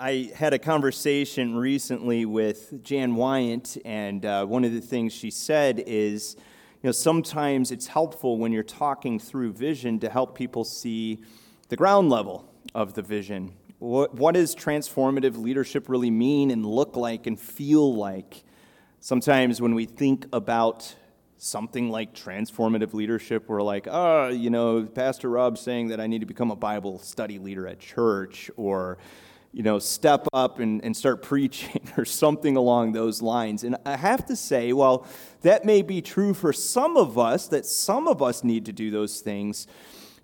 I had a conversation recently with Jan Wyant, and uh, one of the things she said is, you know, sometimes it's helpful when you're talking through vision to help people see the ground level of the vision. What, what does transformative leadership really mean and look like and feel like? Sometimes when we think about something like transformative leadership, we're like, oh, you know, Pastor Rob's saying that I need to become a Bible study leader at church, or, you know, step up and, and start preaching, or something along those lines. And I have to say, while that may be true for some of us, that some of us need to do those things.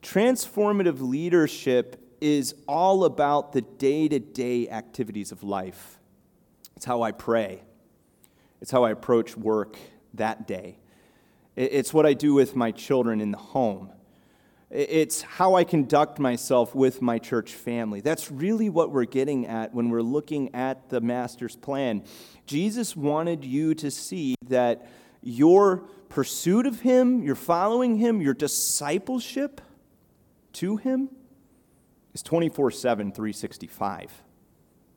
Transformative leadership is all about the day to day activities of life. It's how I pray, it's how I approach work that day. It's what I do with my children in the home. It's how I conduct myself with my church family. That's really what we're getting at when we're looking at the Master's plan. Jesus wanted you to see that your pursuit of Him, your following Him, your discipleship to Him is 24 7, 365.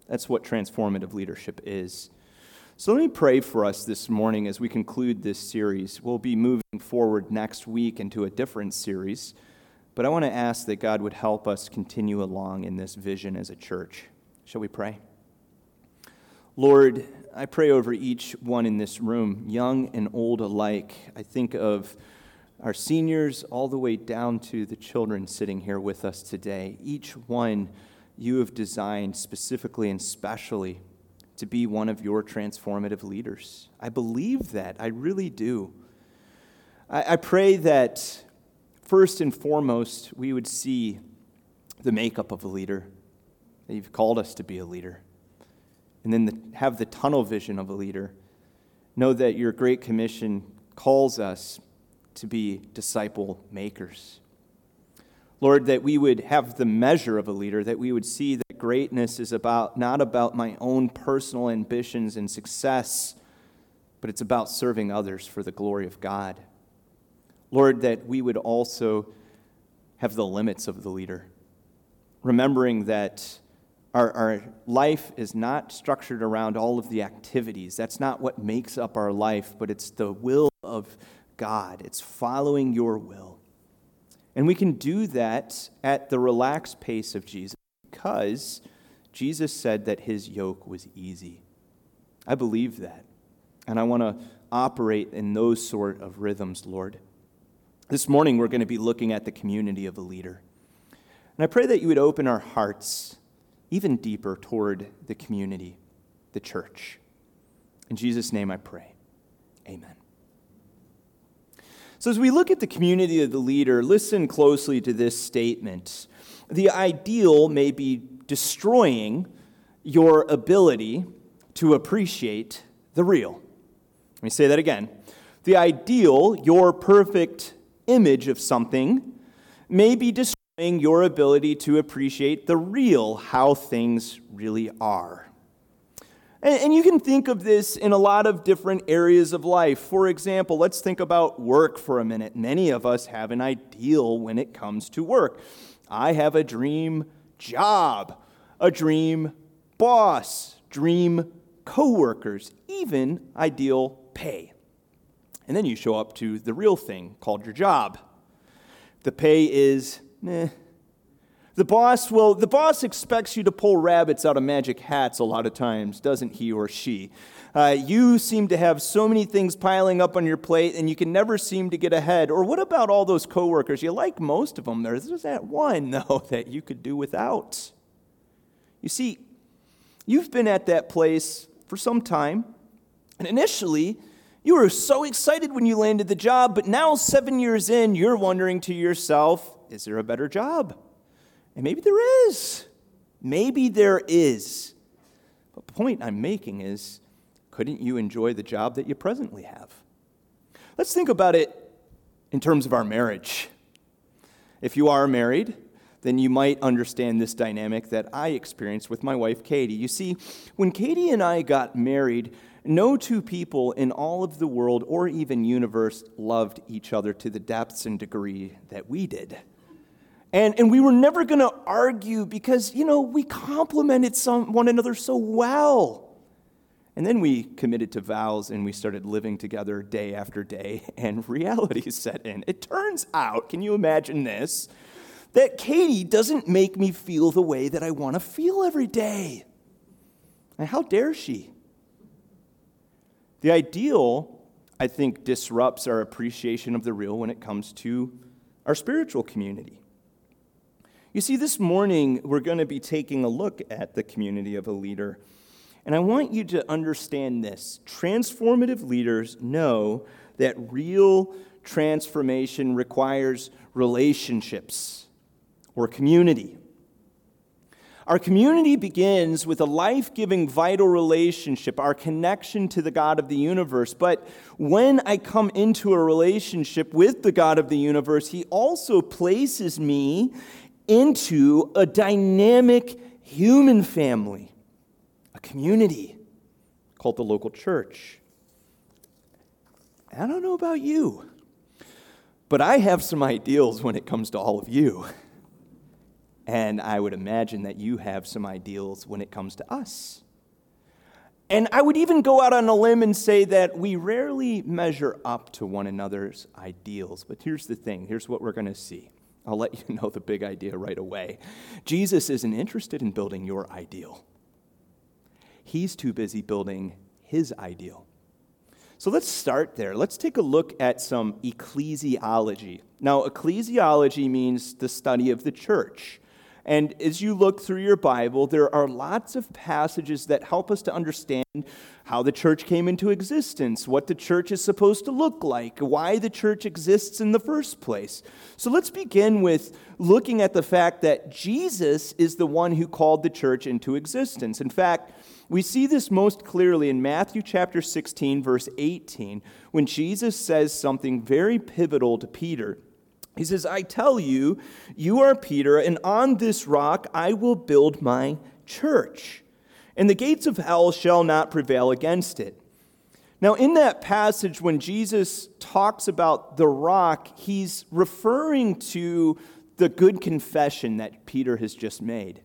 That's what transformative leadership is. So let me pray for us this morning as we conclude this series. We'll be moving forward next week into a different series, but I want to ask that God would help us continue along in this vision as a church. Shall we pray? Lord, I pray over each one in this room, young and old alike. I think of our seniors all the way down to the children sitting here with us today. Each one you have designed specifically and specially to be one of your transformative leaders. I believe that. I really do. I, I pray that first and foremost, we would see the makeup of a leader, that you've called us to be a leader, and then the, have the tunnel vision of a leader. Know that your Great Commission calls us to be disciple makers. Lord, that we would have the measure of a leader, that we would see that greatness is about not about my own personal ambitions and success, but it's about serving others for the glory of God. Lord, that we would also have the limits of the leader, remembering that our, our life is not structured around all of the activities. That's not what makes up our life, but it's the will of God. It's following your will. And we can do that at the relaxed pace of Jesus because Jesus said that his yoke was easy. I believe that. And I want to operate in those sort of rhythms, Lord. This morning, we're going to be looking at the community of a leader. And I pray that you would open our hearts even deeper toward the community, the church. In Jesus' name I pray. Amen. So, as we look at the community of the leader, listen closely to this statement. The ideal may be destroying your ability to appreciate the real. Let me say that again. The ideal, your perfect image of something, may be destroying your ability to appreciate the real, how things really are. And, you can think of this in a lot of different areas of life. For example, let's think about work for a minute. Many of us have an ideal when it comes to work. I have a dream job, a dream boss, dream coworkers, even ideal pay. And then you show up to the real thing called your job. The pay is, eh, the boss, well, the boss expects you to pull rabbits out of magic hats a lot of times, doesn't he or she? Uh, you seem to have so many things piling up on your plate and you can never seem to get ahead. Or what about all those coworkers? You like most of them. There's just that one, though, that you could do without. You see, you've been at that place for some time, and initially, you were so excited when you landed the job, but now, seven years in, you're wondering to yourself, is there a better job? And maybe there is. Maybe there is. But the point I'm making is couldn't you enjoy the job that you presently have? Let's think about it in terms of our marriage. If you are married, then you might understand this dynamic that I experienced with my wife, Katie. You see, when Katie and I got married, no two people in all of the world or even universe loved each other to the depths and degree that we did. And, and we were never going to argue because, you know, we complemented some, one another so well. And then we committed to vows and we started living together day after day, and reality set in. It turns out, can you imagine this? That Katie doesn't make me feel the way that I want to feel every day. And how dare she? The ideal, I think, disrupts our appreciation of the real when it comes to our spiritual community. You see, this morning we're going to be taking a look at the community of a leader. And I want you to understand this transformative leaders know that real transformation requires relationships or community. Our community begins with a life giving, vital relationship, our connection to the God of the universe. But when I come into a relationship with the God of the universe, He also places me into a dynamic human family a community called the local church. I don't know about you, but I have some ideals when it comes to all of you. And I would imagine that you have some ideals when it comes to us. And I would even go out on a limb and say that we rarely measure up to one another's ideals. But here's the thing here's what we're going to see. I'll let you know the big idea right away. Jesus isn't interested in building your ideal. He's too busy building his ideal. So let's start there. Let's take a look at some ecclesiology. Now, ecclesiology means the study of the church. And as you look through your Bible, there are lots of passages that help us to understand how the church came into existence, what the church is supposed to look like, why the church exists in the first place. So let's begin with looking at the fact that Jesus is the one who called the church into existence. In fact, we see this most clearly in Matthew chapter 16, verse 18, when Jesus says something very pivotal to Peter. He says, I tell you, you are Peter, and on this rock I will build my church, and the gates of hell shall not prevail against it. Now, in that passage, when Jesus talks about the rock, he's referring to the good confession that Peter has just made.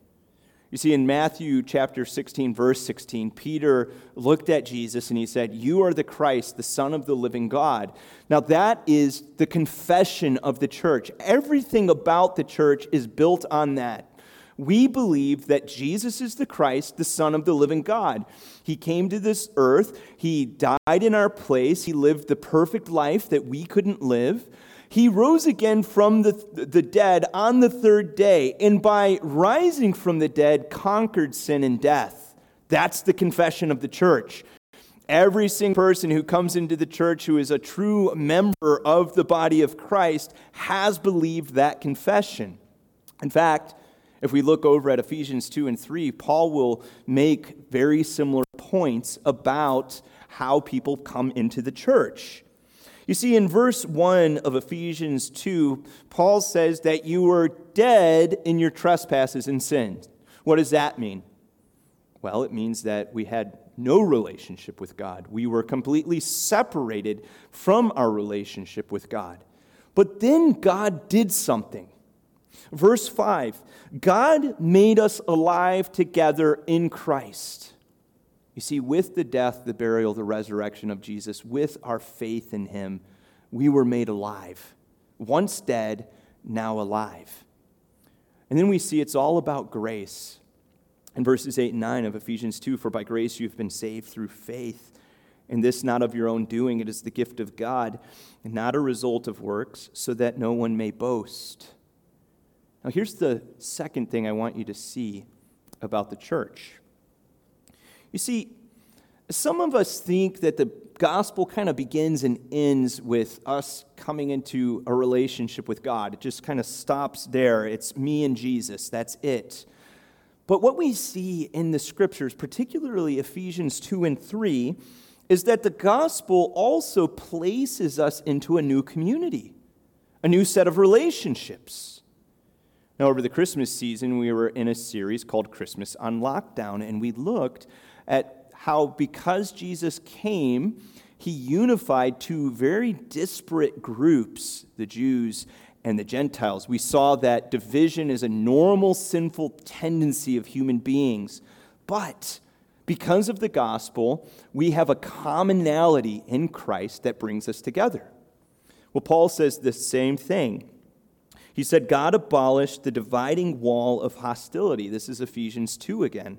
You see, in Matthew chapter 16, verse 16, Peter looked at Jesus and he said, You are the Christ, the Son of the living God. Now, that is the confession of the church. Everything about the church is built on that. We believe that Jesus is the Christ, the Son of the living God. He came to this earth, He died in our place, He lived the perfect life that we couldn't live. He rose again from the, the dead on the third day, and by rising from the dead, conquered sin and death. That's the confession of the church. Every single person who comes into the church who is a true member of the body of Christ has believed that confession. In fact, if we look over at Ephesians 2 and 3, Paul will make very similar points about how people come into the church. You see, in verse 1 of Ephesians 2, Paul says that you were dead in your trespasses and sins. What does that mean? Well, it means that we had no relationship with God. We were completely separated from our relationship with God. But then God did something. Verse 5 God made us alive together in Christ. You see, with the death, the burial, the resurrection of Jesus, with our faith in him, we were made alive. Once dead, now alive. And then we see it's all about grace. In verses 8 and 9 of Ephesians 2 For by grace you've been saved through faith, and this not of your own doing, it is the gift of God, and not a result of works, so that no one may boast. Now, here's the second thing I want you to see about the church you see, some of us think that the gospel kind of begins and ends with us coming into a relationship with God. It just kind of stops there. It's me and Jesus. That's it. But what we see in the scriptures, particularly Ephesians 2 and 3, is that the gospel also places us into a new community, a new set of relationships. Now, over the Christmas season, we were in a series called Christmas on Lockdown, and we looked at how because Jesus came, he unified two very disparate groups, the Jews and the Gentiles. We saw that division is a normal sinful tendency of human beings. But because of the gospel, we have a commonality in Christ that brings us together. Well, Paul says the same thing. He said, God abolished the dividing wall of hostility. This is Ephesians 2 again.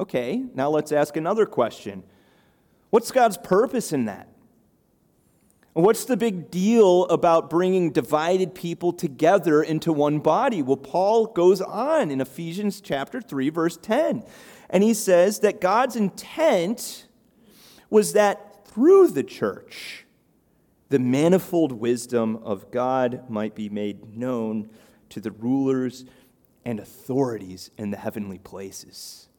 Okay, now let's ask another question. What's God's purpose in that? What's the big deal about bringing divided people together into one body? Well, Paul goes on in Ephesians chapter 3 verse 10. And he says that God's intent was that through the church the manifold wisdom of God might be made known to the rulers and authorities in the heavenly places.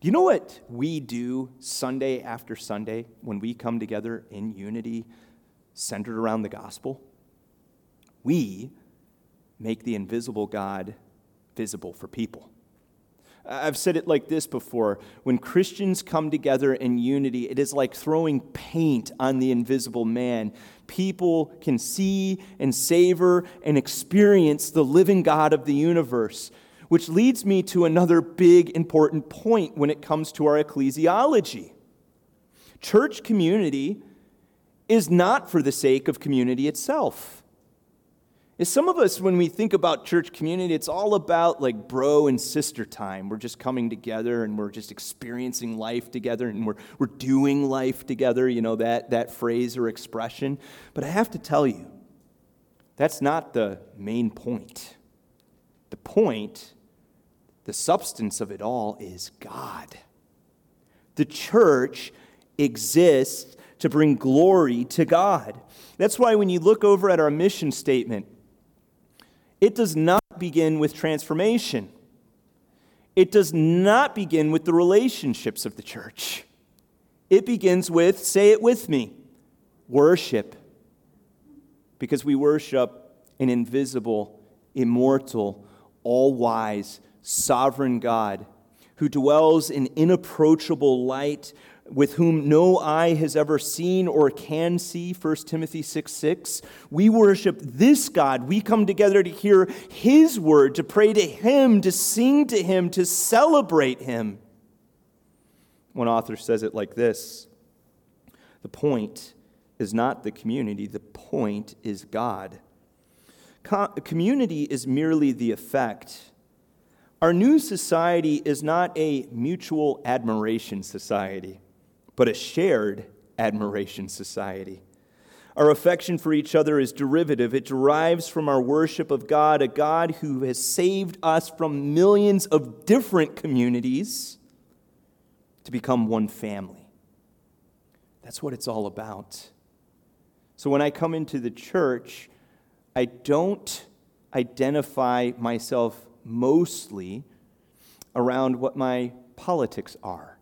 Do you know what we do Sunday after Sunday when we come together in unity centered around the gospel? We make the invisible God visible for people. I've said it like this before when Christians come together in unity, it is like throwing paint on the invisible man. People can see and savor and experience the living God of the universe, which leads me to another big important point when it comes to our ecclesiology. Church community is not for the sake of community itself is some of us, when we think about church community, it's all about like bro and sister time. We're just coming together and we're just experiencing life together and we're, we're doing life together, you know, that, that phrase or expression. But I have to tell you, that's not the main point. The point, the substance of it all is God. The church exists to bring glory to God. That's why when you look over at our mission statement, it does not begin with transformation. It does not begin with the relationships of the church. It begins with, say it with me, worship. Because we worship an invisible, immortal, all wise, sovereign God who dwells in inapproachable light, with whom no eye has ever seen or can see 1 timothy 6 6 we worship this god. We come together to hear his word to pray to him to sing to him to celebrate him. One author says it like this the point is not the community the point is god. Co- community is merely the effect our new society is not a mutual admiration society but a shared admiration society. Our affection for each other is derivative. It derives from our worship of God, a God who has saved us from millions of different communities to become one family. That's what it's all about. So when I come into the church, I don't identify myself mostly around what my politics are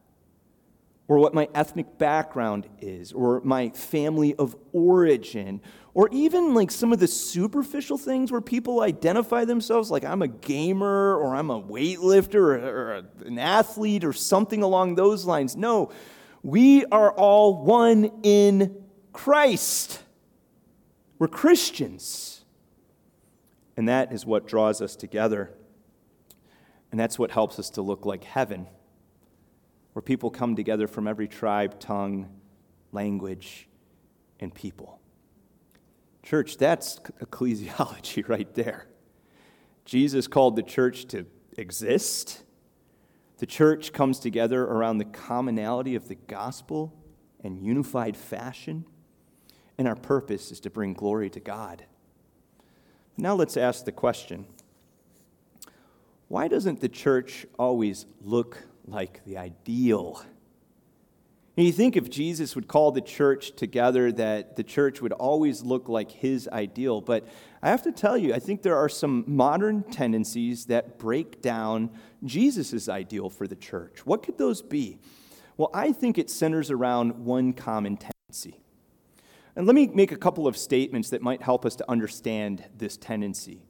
or what my ethnic background is, or my family of origin, or even like some of the superficial things where people identify themselves like I'm a gamer, or I'm a weightlifter, or, or an athlete, or something along those lines. No, we are all one in Christ. We're Christians. And that is what draws us together. And that's what helps us to look like heaven where people come together from every tribe, tongue, language, and people. Church, that's ecclesiology right there. Jesus called the church to exist. The church comes together around the commonality of the gospel and unified fashion. And our purpose is to bring glory to God. Now let's ask the question why doesn't the church always look like the ideal. And you think if Jesus would call the church together, that the church would always look like his ideal. But I have to tell you, I think there are some modern tendencies that break down Jesus' ideal for the church. What could those be? Well, I think it centers around one common tendency. And let me make a couple of statements that might help us to understand this tendency.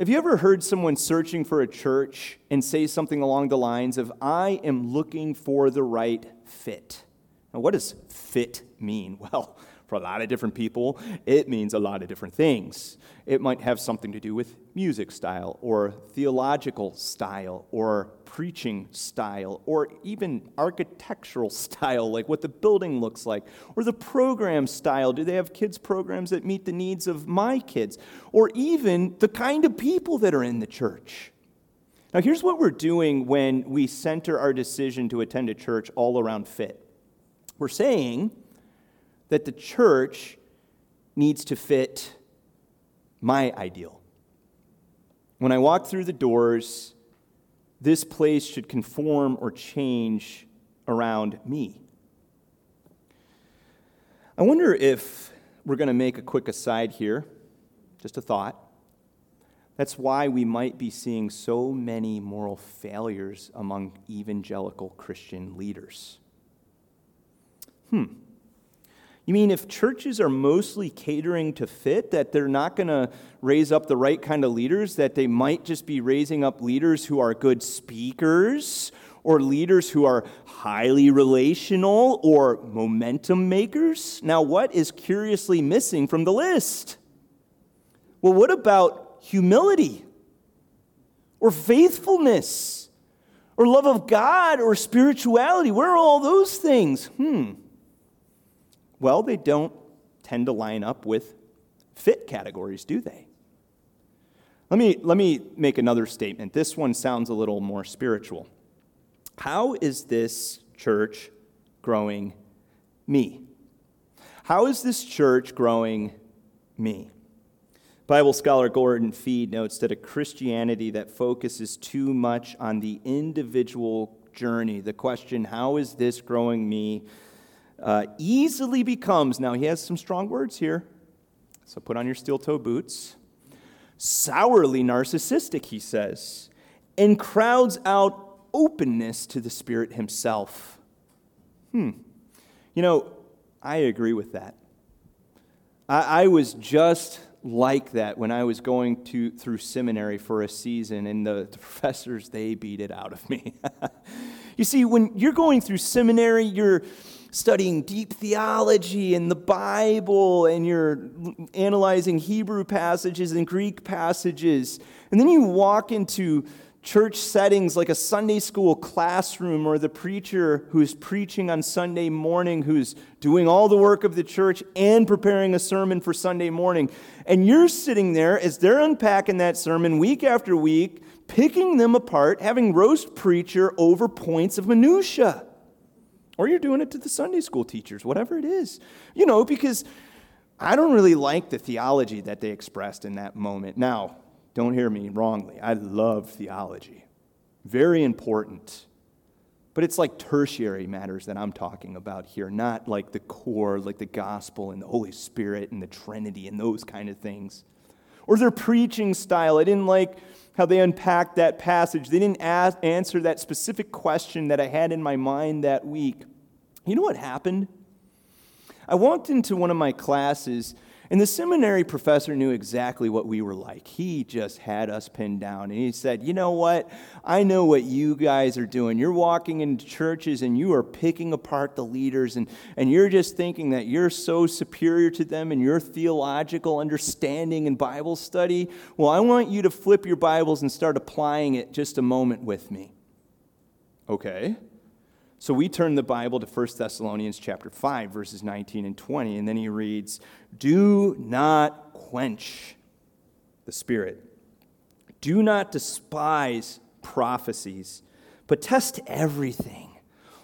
Have you ever heard someone searching for a church and say something along the lines of, I am looking for the right fit? Now, what does fit mean? Well, for a lot of different people, it means a lot of different things. It might have something to do with music style, or theological style, or preaching style, or even architectural style, like what the building looks like, or the program style. Do they have kids' programs that meet the needs of my kids? Or even the kind of people that are in the church. Now, here's what we're doing when we center our decision to attend a church all around fit. We're saying, that the church needs to fit my ideal. When I walk through the doors, this place should conform or change around me. I wonder if we're going to make a quick aside here, just a thought. That's why we might be seeing so many moral failures among evangelical Christian leaders. Hmm. You mean if churches are mostly catering to fit, that they're not going to raise up the right kind of leaders, that they might just be raising up leaders who are good speakers or leaders who are highly relational or momentum makers? Now, what is curiously missing from the list? Well, what about humility or faithfulness or love of God or spirituality? Where are all those things? Hmm. Well, they don't tend to line up with fit categories, do they? Let me, let me make another statement. This one sounds a little more spiritual. How is this church growing me? How is this church growing me? Bible scholar Gordon Fee notes that a Christianity that focuses too much on the individual journey, the question, how is this growing me, uh, easily becomes, now he has some strong words here, so put on your steel toe boots, sourly narcissistic, he says, and crowds out openness to the Spirit himself. Hmm. You know, I agree with that. I, I was just like that when I was going to, through seminary for a season, and the, the professors, they beat it out of me. you see, when you're going through seminary, you're studying deep theology and the Bible, and you're analyzing Hebrew passages and Greek passages. And then you walk into church settings like a Sunday school classroom or the preacher who's preaching on Sunday morning, who's doing all the work of the church and preparing a sermon for Sunday morning. And you're sitting there as they're unpacking that sermon week after week, picking them apart, having roast preacher over points of minutia. Or you're doing it to the Sunday school teachers, whatever it is. You know, because I don't really like the theology that they expressed in that moment. Now, don't hear me wrongly. I love theology, very important. But it's like tertiary matters that I'm talking about here, not like the core, like the gospel and the Holy Spirit and the Trinity and those kind of things. Or their preaching style. I didn't like how they unpacked that passage. They didn't ask, answer that specific question that I had in my mind that week. You know what happened? I walked into one of my classes, and the seminary professor knew exactly what we were like. He just had us pinned down. And he said, You know what? I know what you guys are doing. You're walking into churches and you are picking apart the leaders, and, and you're just thinking that you're so superior to them in your theological understanding and Bible study. Well, I want you to flip your Bibles and start applying it just a moment with me. Okay. So we turn the Bible to 1 Thessalonians chapter 5 verses 19 and 20 and then he reads, "Do not quench the spirit. Do not despise prophecies, but test everything.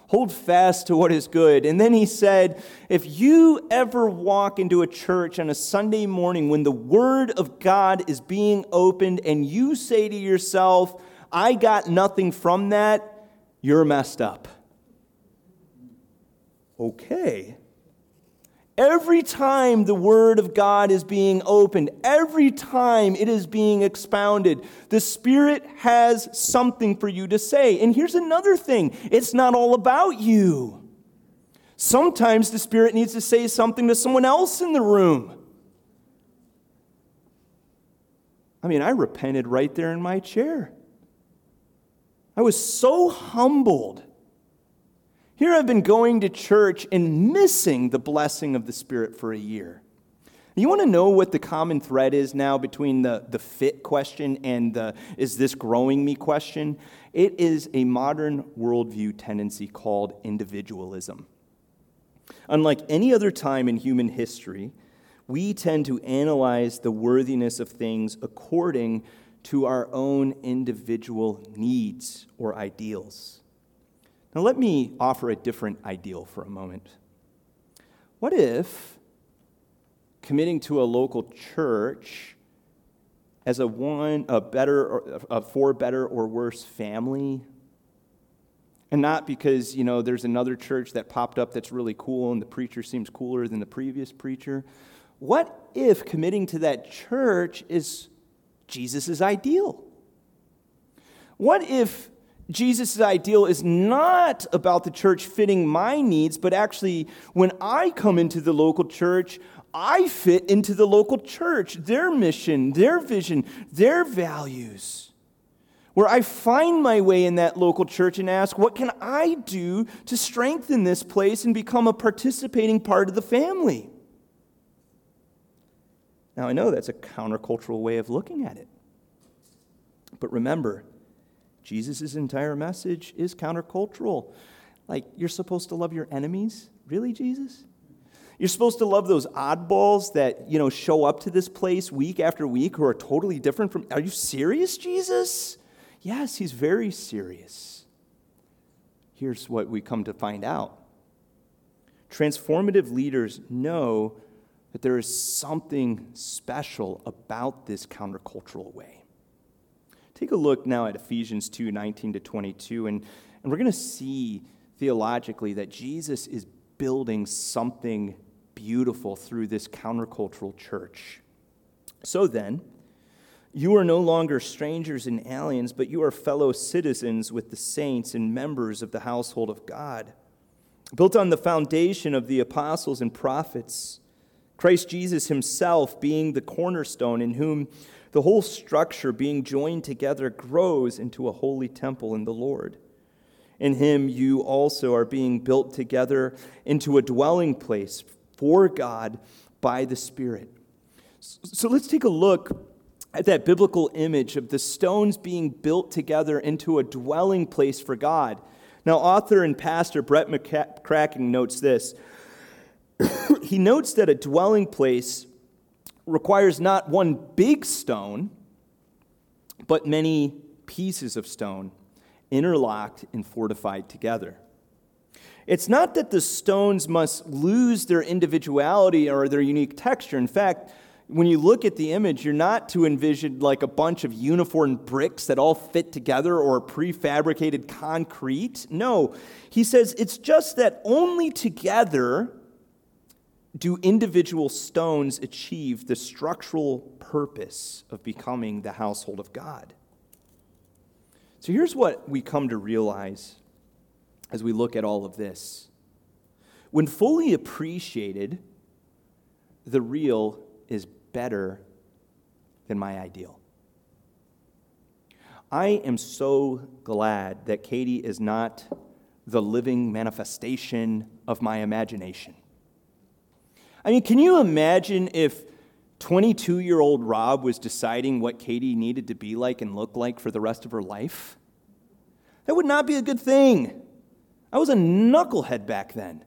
Hold fast to what is good." And then he said, "If you ever walk into a church on a Sunday morning when the word of God is being opened and you say to yourself, I got nothing from that, you're messed up." Okay. Every time the Word of God is being opened, every time it is being expounded, the Spirit has something for you to say. And here's another thing it's not all about you. Sometimes the Spirit needs to say something to someone else in the room. I mean, I repented right there in my chair. I was so humbled here I've been going to church and missing the blessing of the Spirit for a year. You want to know what the common thread is now between the, the fit question and the is this growing me question? It is a modern worldview tendency called individualism. Unlike any other time in human history, we tend to analyze the worthiness of things according to our own individual needs or ideals. Now, let me offer a different ideal for a moment. What if committing to a local church as a one, a better, a for better or worse family, and not because you know there's another church that popped up that's really cool and the preacher seems cooler than the previous preacher. What if committing to that church is Jesus' ideal? What if Jesus' ideal is not about the church fitting my needs, but actually, when I come into the local church, I fit into the local church, their mission, their vision, their values. Where I find my way in that local church and ask, what can I do to strengthen this place and become a participating part of the family? Now, I know that's a countercultural way of looking at it. But remember, Jesus' entire message is countercultural. Like, you're supposed to love your enemies? Really, Jesus? You're supposed to love those oddballs that, you know, show up to this place week after week who are totally different from. Are you serious, Jesus? Yes, he's very serious. Here's what we come to find out transformative leaders know that there is something special about this countercultural way. Take a look now at Ephesians 2 19 to 22, and, and we're going to see theologically that Jesus is building something beautiful through this countercultural church. So then, you are no longer strangers and aliens, but you are fellow citizens with the saints and members of the household of God, built on the foundation of the apostles and prophets, Christ Jesus himself being the cornerstone, in whom the whole structure, being joined together, grows into a holy temple in the Lord. In him, you also are being built together into a dwelling place for God by the Spirit. So let's take a look at that biblical image of the stones being built together into a dwelling place for God. Now, author and pastor Brett McCracken notes this. he notes that a dwelling place requires not one big stone, but many pieces of stone interlocked and fortified together. It's not that the stones must lose their individuality or their unique texture. In fact, when you look at the image, you're not to envision like a bunch of uniform bricks that all fit together or prefabricated concrete. No, he says it's just that only together do individual stones achieve the structural purpose of becoming the household of God? So here's what we come to realize as we look at all of this. When fully appreciated, the real is better than my ideal. I am so glad that Katie is not the living manifestation of my imagination. I mean, can you imagine if 22 year old Rob was deciding what Katie needed to be like and look like for the rest of her life? That would not be a good thing. I was a knucklehead back then.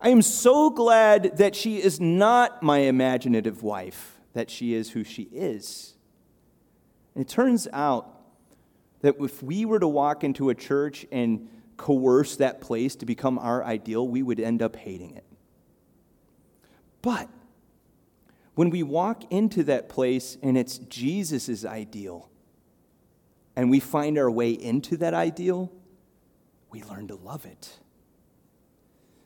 I am so glad that she is not my imaginative wife, that she is who she is. And it turns out that if we were to walk into a church and coerce that place to become our ideal, we would end up hating it. But when we walk into that place and it's Jesus' ideal, and we find our way into that ideal, we learn to love it.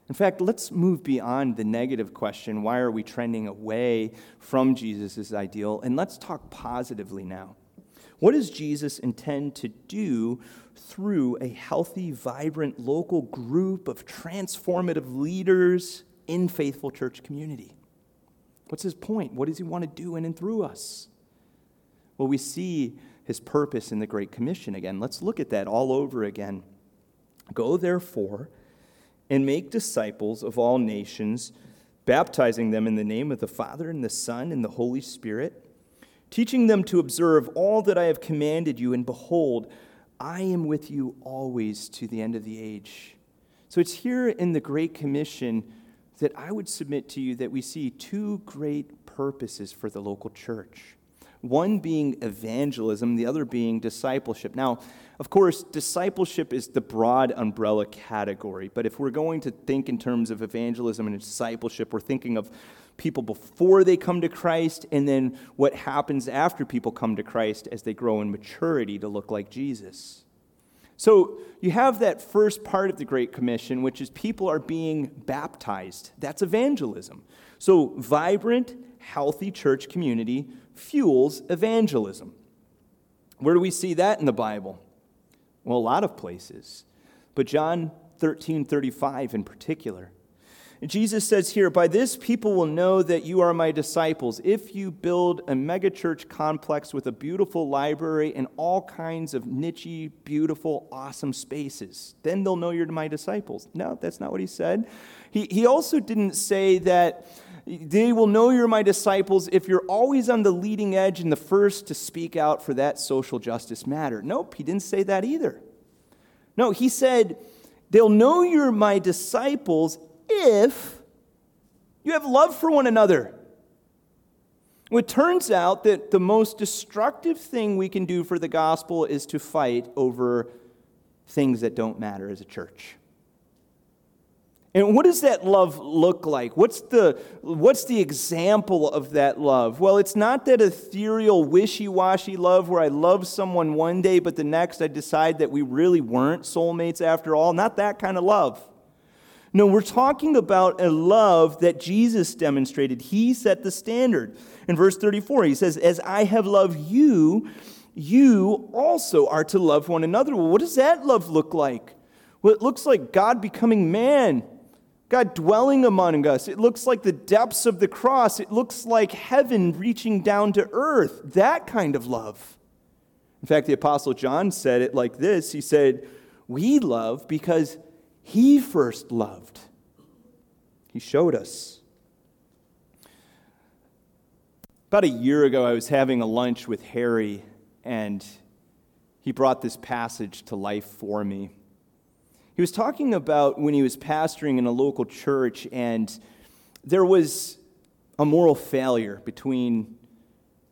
In fact, let's move beyond the negative question why are we trending away from Jesus' ideal? And let's talk positively now. What does Jesus intend to do through a healthy, vibrant local group of transformative leaders in faithful church community? What's his point? What does he want to do in and through us? Well, we see his purpose in the Great Commission again. Let's look at that all over again. Go, therefore, and make disciples of all nations, baptizing them in the name of the Father, and the Son, and the Holy Spirit, teaching them to observe all that I have commanded you, and behold, I am with you always to the end of the age. So it's here in the Great Commission that I would submit to you that we see two great purposes for the local church one being evangelism, the other being discipleship. Now, of course, discipleship is the broad umbrella category, but if we're going to think in terms of evangelism and discipleship, we're thinking of people before they come to Christ and then what happens after people come to Christ as they grow in maturity to look like Jesus. So you have that first part of the Great Commission, which is people are being baptized. That's evangelism. So, vibrant, healthy church community fuels evangelism. Where do we see that in the Bible? Well, a lot of places. But John 13 35 in particular. Jesus says here, By this people will know that you are my disciples if you build a megachurch complex with a beautiful library and all kinds of nichey, beautiful, awesome spaces. Then they'll know you're my disciples. No, that's not what he said. He, he also didn't say that they will know you're my disciples if you're always on the leading edge and the first to speak out for that social justice matter. Nope, he didn't say that either. No, he said, they'll know you're my disciples if you have love for one another. It turns out that the most destructive thing we can do for the gospel is to fight over things that don't matter as a church. And what does that love look like? What's the, what's the example of that love? Well, it's not that ethereal, wishy washy love where I love someone one day, but the next I decide that we really weren't soulmates after all. Not that kind of love. No, we're talking about a love that Jesus demonstrated. He set the standard. In verse 34, he says, As I have loved you, you also are to love one another. Well, what does that love look like? Well, it looks like God becoming man God dwelling among us. It looks like the depths of the cross. It looks like heaven reaching down to earth. That kind of love. In fact, the Apostle John said it like this He said, We love because he first loved. He showed us. About a year ago, I was having a lunch with Harry, and he brought this passage to life for me. He was talking about when he was pastoring in a local church, and there was a moral failure between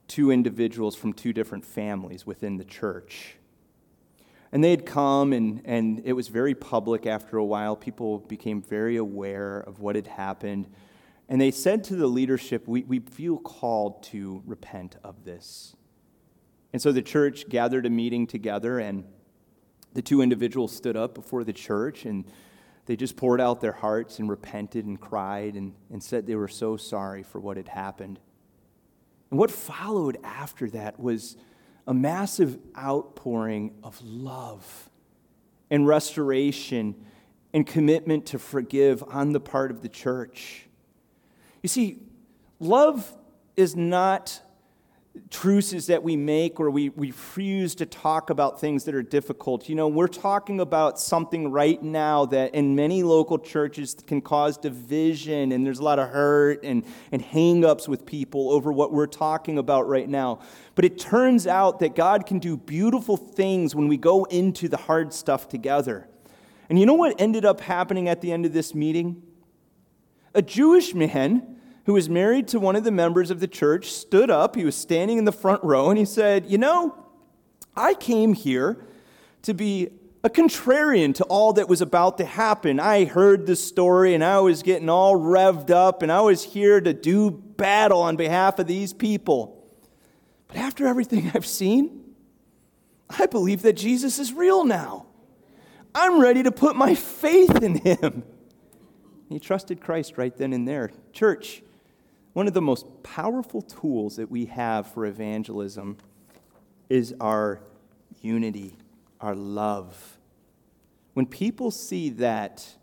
two individuals from two different families within the church. And they had come, and, and it was very public after a while. People became very aware of what had happened. And they said to the leadership, we, we feel called to repent of this. And so the church gathered a meeting together, and the two individuals stood up before the church and they just poured out their hearts and repented and cried and, and said they were so sorry for what had happened. And what followed after that was a massive outpouring of love and restoration and commitment to forgive on the part of the church. You see, love is not truces that we make or we, we refuse to talk about things that are difficult. You know, we're talking about something right now that in many local churches can cause division and there's a lot of hurt and, and hang ups with people over what we're talking about right now. But it turns out that God can do beautiful things when we go into the hard stuff together. And you know what ended up happening at the end of this meeting? A Jewish man who was married to one of the members of the church, stood up. He was standing in the front row and he said, You know, I came here to be a contrarian to all that was about to happen. I heard the story and I was getting all revved up and I was here to do battle on behalf of these people. But after everything I've seen, I believe that Jesus is real now. I'm ready to put my faith in him. He trusted Christ right then and there. Church, one of the most powerful tools that we have for evangelism is our unity, our love. When people see that,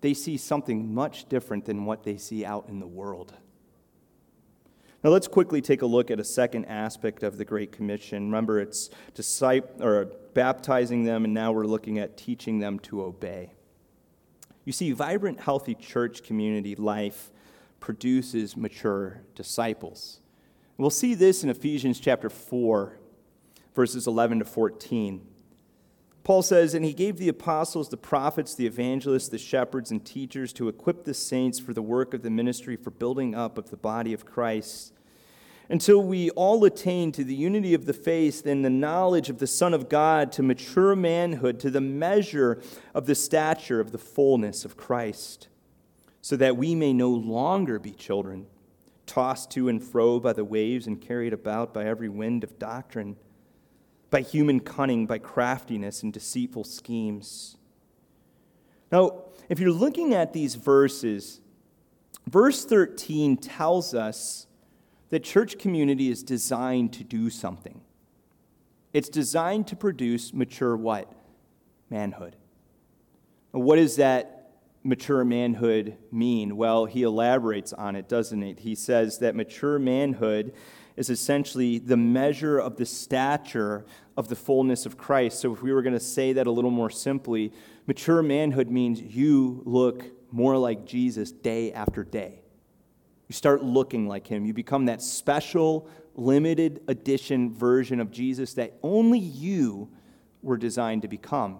they see something much different than what they see out in the world. Now let's quickly take a look at a second aspect of the Great Commission. Remember, it's disciple, or baptizing them, and now we're looking at teaching them to obey. You see, vibrant, healthy church community life produces mature disciples. We'll see this in Ephesians chapter 4, verses 11 to 14. Paul says, And he gave the apostles, the prophets, the evangelists, the shepherds, and teachers to equip the saints for the work of the ministry for building up of the body of Christ, until we all attain to the unity of the faith and the knowledge of the Son of God, to mature manhood, to the measure of the stature of the fullness of Christ, so that we may no longer be children, tossed to and fro by the waves and carried about by every wind of doctrine by human cunning, by craftiness and deceitful schemes. Now, if you're looking at these verses, verse 13 tells us that church community is designed to do something. It's designed to produce mature what? Manhood. What does that mature manhood mean? Well, he elaborates on it, doesn't it? He says that mature manhood is essentially the measure of the stature of the fullness of Christ. So, if we were going to say that a little more simply, mature manhood means you look more like Jesus day after day. You start looking like him. You become that special, limited edition version of Jesus that only you were designed to become.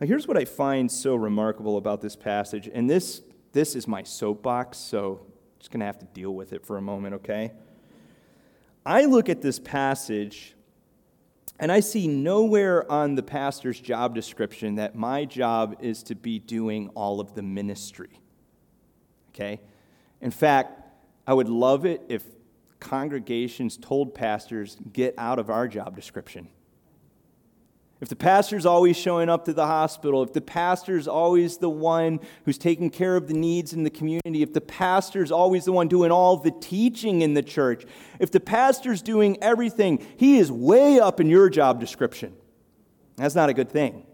Now, here's what I find so remarkable about this passage, and this, this is my soapbox, so I'm just going to have to deal with it for a moment, okay? I look at this passage and I see nowhere on the pastor's job description that my job is to be doing all of the ministry. Okay? In fact, I would love it if congregations told pastors, get out of our job description. If the pastor's always showing up to the hospital, if the pastor's always the one who's taking care of the needs in the community, if the pastor's always the one doing all the teaching in the church, if the pastor's doing everything, he is way up in your job description. That's not a good thing.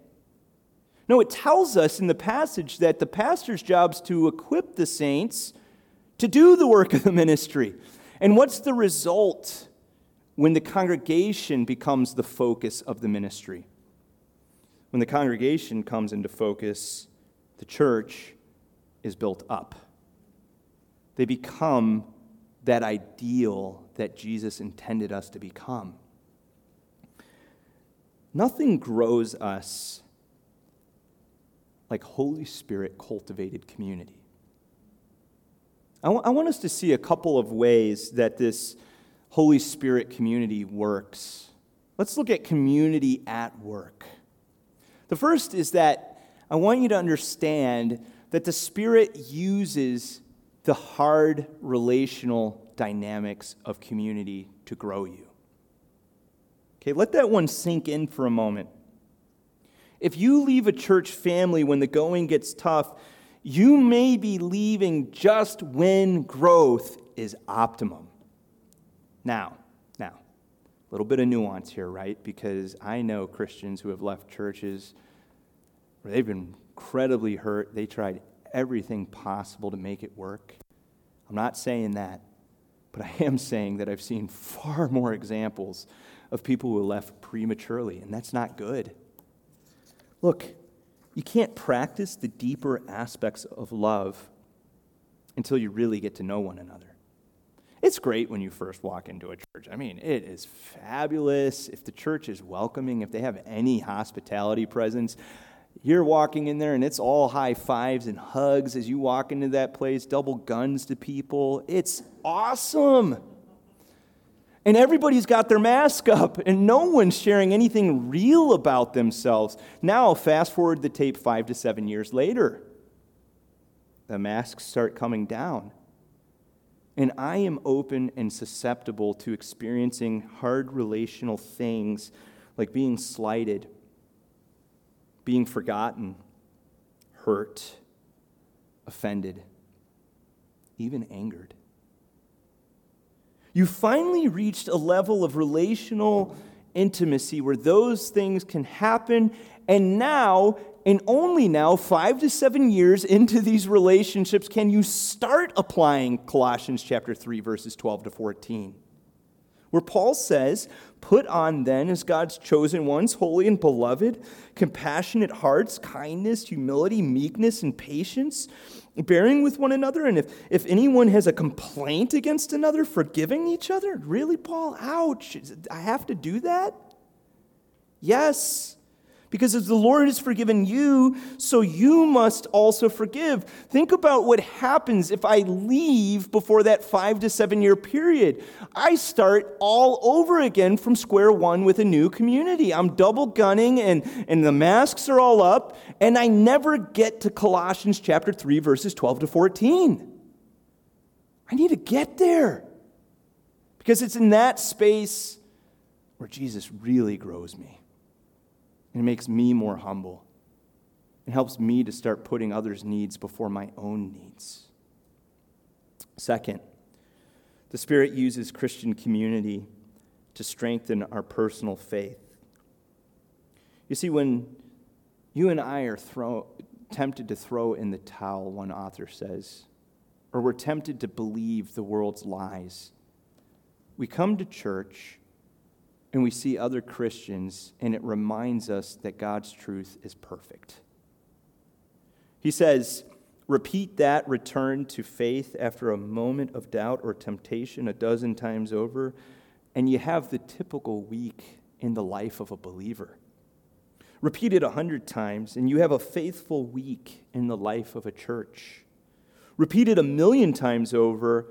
No, it tells us in the passage that the pastor's job is to equip the saints to do the work of the ministry. And what's the result when the congregation becomes the focus of the ministry? When the congregation comes into focus, the church is built up. They become that ideal that Jesus intended us to become. Nothing grows us like Holy Spirit cultivated community. I, w- I want us to see a couple of ways that this Holy Spirit community works. Let's look at community at work. The first is that I want you to understand that the Spirit uses the hard relational dynamics of community to grow you. Okay, let that one sink in for a moment. If you leave a church family when the going gets tough, you may be leaving just when growth is optimum. Now, little bit of nuance here, right? Because I know Christians who have left churches where they've been incredibly hurt. They tried everything possible to make it work. I'm not saying that, but I am saying that I've seen far more examples of people who left prematurely, and that's not good. Look, you can't practice the deeper aspects of love until you really get to know one another. It's great when you first walk into a church. I mean, it is fabulous. If the church is welcoming, if they have any hospitality presence, you're walking in there and it's all high fives and hugs as you walk into that place, double guns to people. It's awesome. And everybody's got their mask up, and no one's sharing anything real about themselves. Now, fast forward the tape five to seven years later. The masks start coming down. And I am open and susceptible to experiencing hard relational things like being slighted, being forgotten, hurt, offended, even angered. You finally reached a level of relational intimacy where those things can happen, and now, and only now, five to seven years into these relationships, can you start applying Colossians chapter 3, verses 12 to 14 where Paul says, Put on then as God's chosen ones, holy and beloved, compassionate hearts, kindness, humility, meekness, and patience, bearing with one another. And if, if anyone has a complaint against another, forgiving each other. Really, Paul? Ouch. I have to do that? Yes. Because as the Lord has forgiven you, so you must also forgive. Think about what happens if I leave before that five to seven year period. I start all over again from square one with a new community. I'm double gunning and, and the masks are all up, and I never get to Colossians chapter 3, verses 12 to 14. I need to get there because it's in that space where Jesus really grows me. And it makes me more humble. It helps me to start putting others' needs before my own needs. Second, the Spirit uses Christian community to strengthen our personal faith. You see, when you and I are throw, tempted to throw in the towel, one author says, or we're tempted to believe the world's lies, we come to church and we see other Christians, and it reminds us that God's truth is perfect. He says, Repeat that return to faith after a moment of doubt or temptation a dozen times over, and you have the typical week in the life of a believer. Repeat it a hundred times, and you have a faithful week in the life of a church. Repeat it a million times over,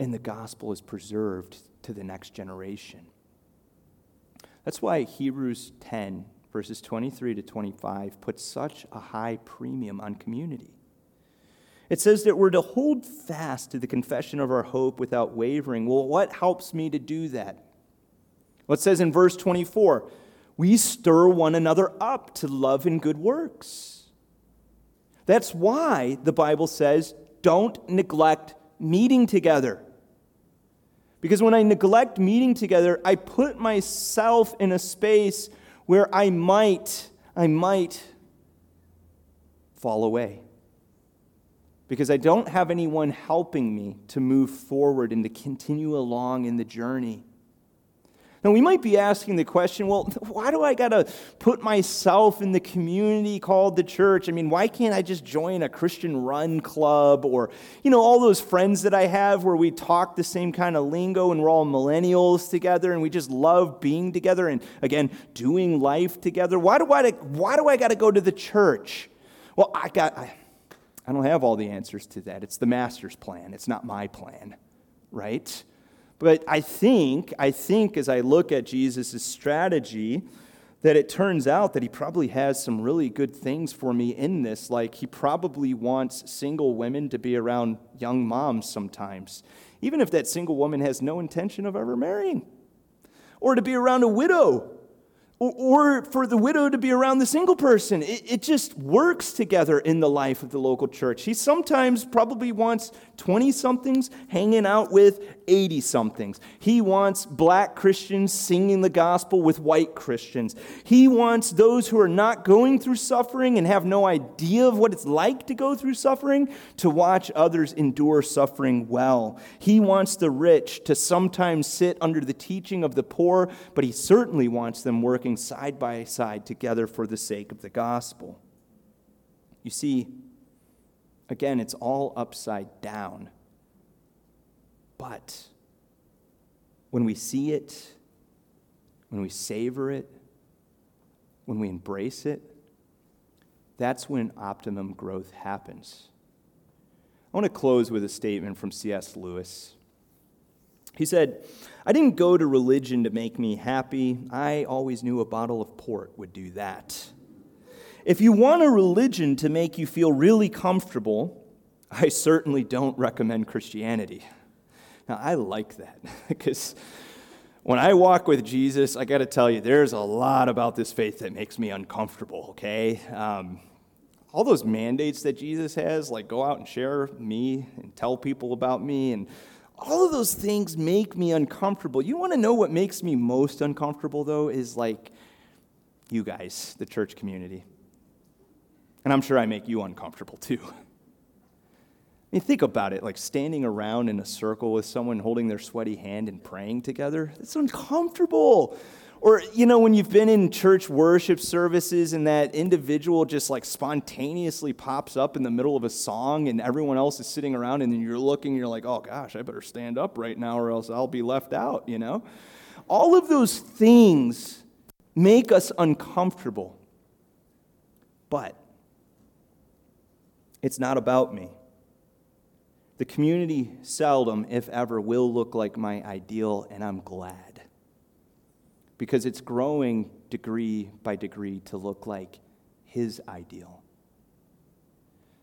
and the gospel is preserved to the next generation. That's why Hebrews 10, verses 23 to 25, puts such a high premium on community. It says that we're to hold fast to the confession of our hope without wavering. Well, what helps me to do that? Well, it says in verse 24, we stir one another up to love and good works. That's why the Bible says, don't neglect meeting together. Because when I neglect meeting together, I put myself in a space where I might, I might fall away. Because I don't have anyone helping me to move forward and to continue along in the journey. Now, we might be asking the question well, why do I got to put myself in the community called the church? I mean, why can't I just join a Christian run club or, you know, all those friends that I have where we talk the same kind of lingo and we're all millennials together and we just love being together and, again, doing life together? Why do I, why do I got to go to the church? Well, I got. I, I don't have all the answers to that. It's the master's plan. It's not my plan, right? But I think, I think as I look at Jesus' strategy, that it turns out that he probably has some really good things for me in this. Like, he probably wants single women to be around young moms sometimes, even if that single woman has no intention of ever marrying, or to be around a widow or, for the widow to be around the single person. It, it just works together in the life of the local church. He sometimes probably wants 20 somethings hanging out with 80 somethings. He wants black Christians singing the gospel with white Christians. He wants those who are not going through suffering and have no idea of what it's like to go through suffering to watch others endure suffering well. He wants the rich to sometimes sit under the teaching of the poor, but he certainly wants them working side by side together for the sake of the gospel. You see, again, it's all upside down. But when we see it, when we savor it, when we embrace it, that's when optimum growth happens. I want to close with a statement from C.S. Lewis. He said, I didn't go to religion to make me happy. I always knew a bottle of port would do that. If you want a religion to make you feel really comfortable, I certainly don't recommend Christianity. Now, I like that because when I walk with Jesus, I got to tell you, there's a lot about this faith that makes me uncomfortable, okay? Um, all those mandates that Jesus has, like go out and share me and tell people about me, and all of those things make me uncomfortable. You want to know what makes me most uncomfortable, though, is like you guys, the church community. And I'm sure I make you uncomfortable too. I mean, think about it like standing around in a circle with someone holding their sweaty hand and praying together. It's uncomfortable. Or, you know, when you've been in church worship services and that individual just like spontaneously pops up in the middle of a song and everyone else is sitting around and then you're looking, you're like, oh gosh, I better stand up right now or else I'll be left out, you know? All of those things make us uncomfortable. But it's not about me. The community seldom, if ever, will look like my ideal, and I'm glad because it's growing degree by degree to look like his ideal.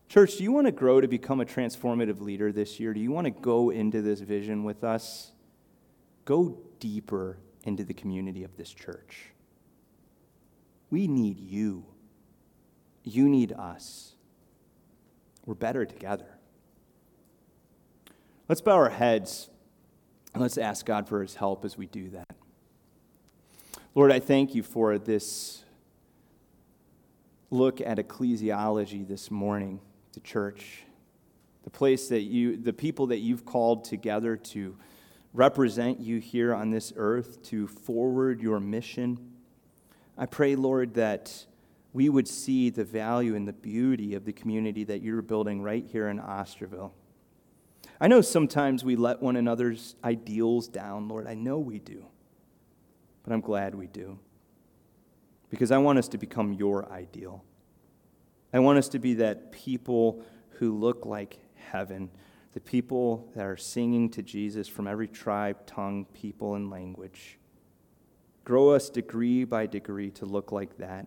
Church, do you want to grow to become a transformative leader this year? Do you want to go into this vision with us? Go deeper into the community of this church. We need you. You need us. We're better together. Let's bow our heads and let's ask God for his help as we do that. Lord, I thank you for this look at ecclesiology this morning, the church, the place that you, the people that you've called together to represent you here on this earth, to forward your mission. I pray, Lord, that we would see the value and the beauty of the community that you're building right here in Osterville. I know sometimes we let one another's ideals down, Lord. I know we do but I'm glad we do. Because I want us to become your ideal. I want us to be that people who look like heaven, the people that are singing to Jesus from every tribe, tongue, people, and language. Grow us degree by degree to look like that.